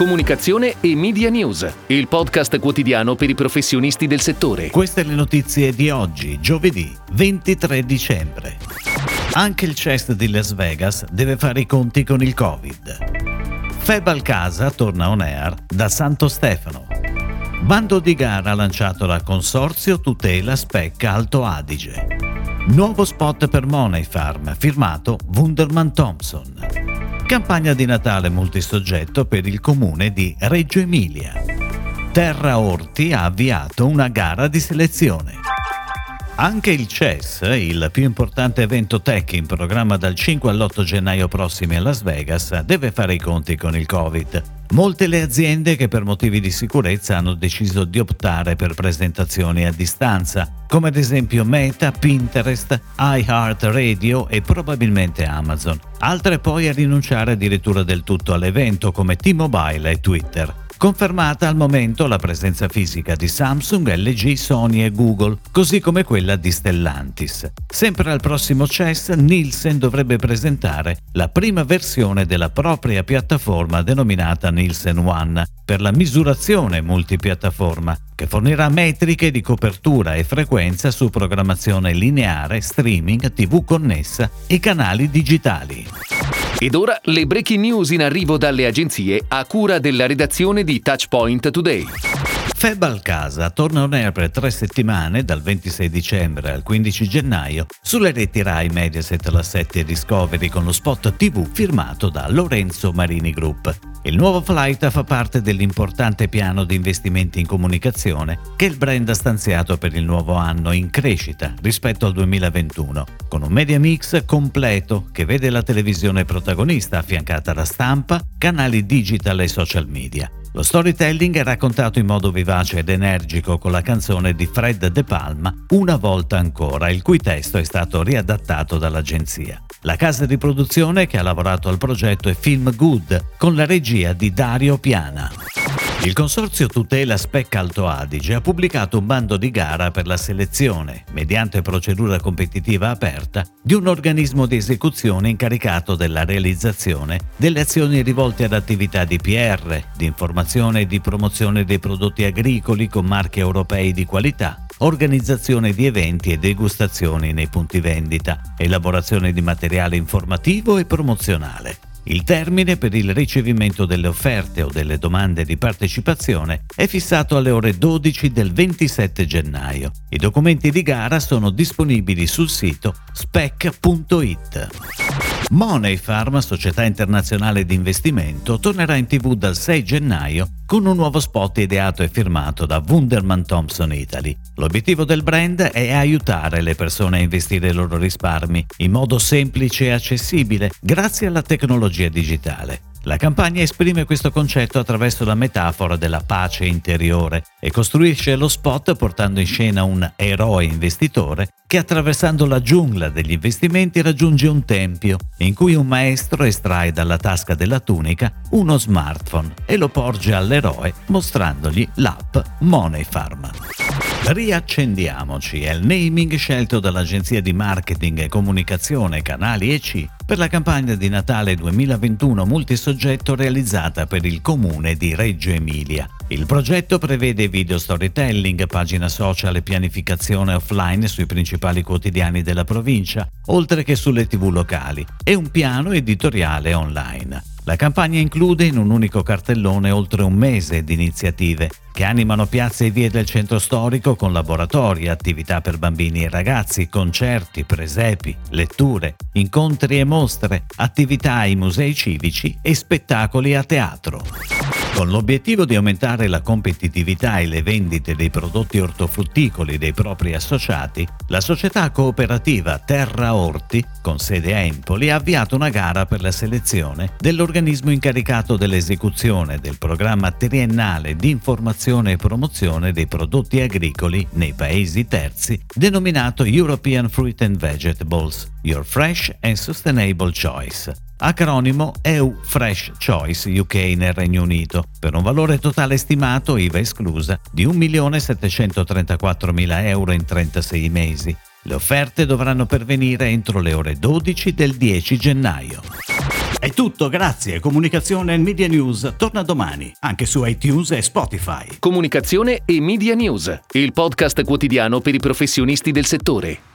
comunicazione e media news, il podcast quotidiano per i professionisti del settore. Queste le notizie di oggi, giovedì 23 dicembre. Anche il CES di Las Vegas deve fare i conti con il Covid. Febal Casa torna on air da Santo Stefano. Bando di gara lanciato da Consorzio Tutela Spec Alto Adige. Nuovo spot per Money Farm firmato Wunderman Thompson. Campagna di Natale multisoggetto per il comune di Reggio Emilia. Terra Orti ha avviato una gara di selezione. Anche il CES, il più importante evento tech in programma dal 5 all'8 gennaio prossimi a Las Vegas, deve fare i conti con il Covid. Molte le aziende che per motivi di sicurezza hanno deciso di optare per presentazioni a distanza, come ad esempio Meta, Pinterest, iHeartRadio e probabilmente Amazon. Altre poi a rinunciare addirittura del tutto all'evento come T-Mobile e Twitter. Confermata al momento la presenza fisica di Samsung, LG, Sony e Google, così come quella di Stellantis. Sempre al prossimo CES, Nielsen dovrebbe presentare la prima versione della propria piattaforma denominata Nielsen One per la misurazione multipiattaforma, che fornirà metriche di copertura e frequenza su programmazione lineare, streaming, TV connessa e canali digitali. Ed ora le breaking news in arrivo dalle agenzie a cura della redazione di Touchpoint Today. Febal Casa torna on air per tre settimane, dal 26 dicembre al 15 gennaio, sulle reti Rai, Mediaset, La 7 e Discovery con lo spot TV firmato da Lorenzo Marini Group. Il nuovo flight fa parte dell'importante piano di investimenti in comunicazione che il brand ha stanziato per il nuovo anno in crescita rispetto al 2021, con un media mix completo che vede la televisione protagonista affiancata da stampa, canali digital e social media. Lo storytelling è raccontato in modo vivace ed energico con la canzone di Fred De Palma Una volta ancora, il cui testo è stato riadattato dall'agenzia. La casa di produzione che ha lavorato al progetto è Film Good, con la regia di Dario Piana. Il consorzio Tutela Spec Alto Adige ha pubblicato un bando di gara per la selezione, mediante procedura competitiva aperta, di un organismo di esecuzione incaricato della realizzazione delle azioni rivolte ad attività di PR, di informazione e di promozione dei prodotti agricoli con marchi europei di qualità, organizzazione di eventi e degustazioni nei punti vendita, elaborazione di materiale informativo e promozionale. Il termine per il ricevimento delle offerte o delle domande di partecipazione è fissato alle ore 12 del 27 gennaio. I documenti di gara sono disponibili sul sito spec.it. Money Pharma, società internazionale di investimento, tornerà in tv dal 6 gennaio con un nuovo spot ideato e firmato da Wunderman Thompson Italy. L'obiettivo del brand è aiutare le persone a investire i loro risparmi in modo semplice e accessibile grazie alla tecnologia digitale. La campagna esprime questo concetto attraverso la metafora della pace interiore e costruisce lo spot portando in scena un eroe investitore che attraversando la giungla degli investimenti raggiunge un tempio in cui un maestro estrae dalla tasca della tunica uno smartphone e lo porge all'eroe mostrandogli l'app Money Farm. Riaccendiamoci è il naming scelto dall'agenzia di marketing e comunicazione Canali EC per la campagna di Natale 2021 multisoggetto realizzata per il comune di Reggio Emilia. Il progetto prevede video storytelling, pagina social e pianificazione offline sui principali quotidiani della provincia, oltre che sulle tv locali, e un piano editoriale online. La campagna include in un unico cartellone oltre un mese di iniziative che animano piazze e vie del centro storico con laboratori, attività per bambini e ragazzi, concerti, presepi, letture, incontri e mostre, attività ai musei civici e spettacoli a teatro. Con l'obiettivo di aumentare la competitività e le vendite dei prodotti ortofrutticoli dei propri associati, la società cooperativa Terra Orti, con sede a Empoli, ha avviato una gara per la selezione dell'organismo incaricato dell'esecuzione del programma triennale di informazione e promozione dei prodotti agricoli nei paesi terzi, denominato European Fruit and Vegetables, Your Fresh and Sustainable Choice acronimo EU Fresh Choice UK nel Regno Unito, per un valore totale stimato, IVA esclusa, di 1.734.000 euro in 36 mesi. Le offerte dovranno pervenire entro le ore 12 del 10 gennaio. È tutto, grazie. Comunicazione e Media News torna domani, anche su iTunes e Spotify. Comunicazione e Media News, il podcast quotidiano per i professionisti del settore.